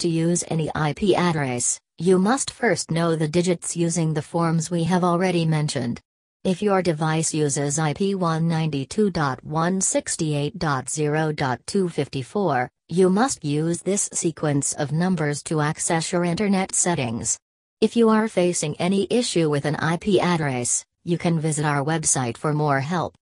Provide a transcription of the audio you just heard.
To use any IP address, you must first know the digits using the forms we have already mentioned. If your device uses IP 192.168.0.254, you must use this sequence of numbers to access your Internet settings. If you are facing any issue with an IP address, you can visit our website for more help.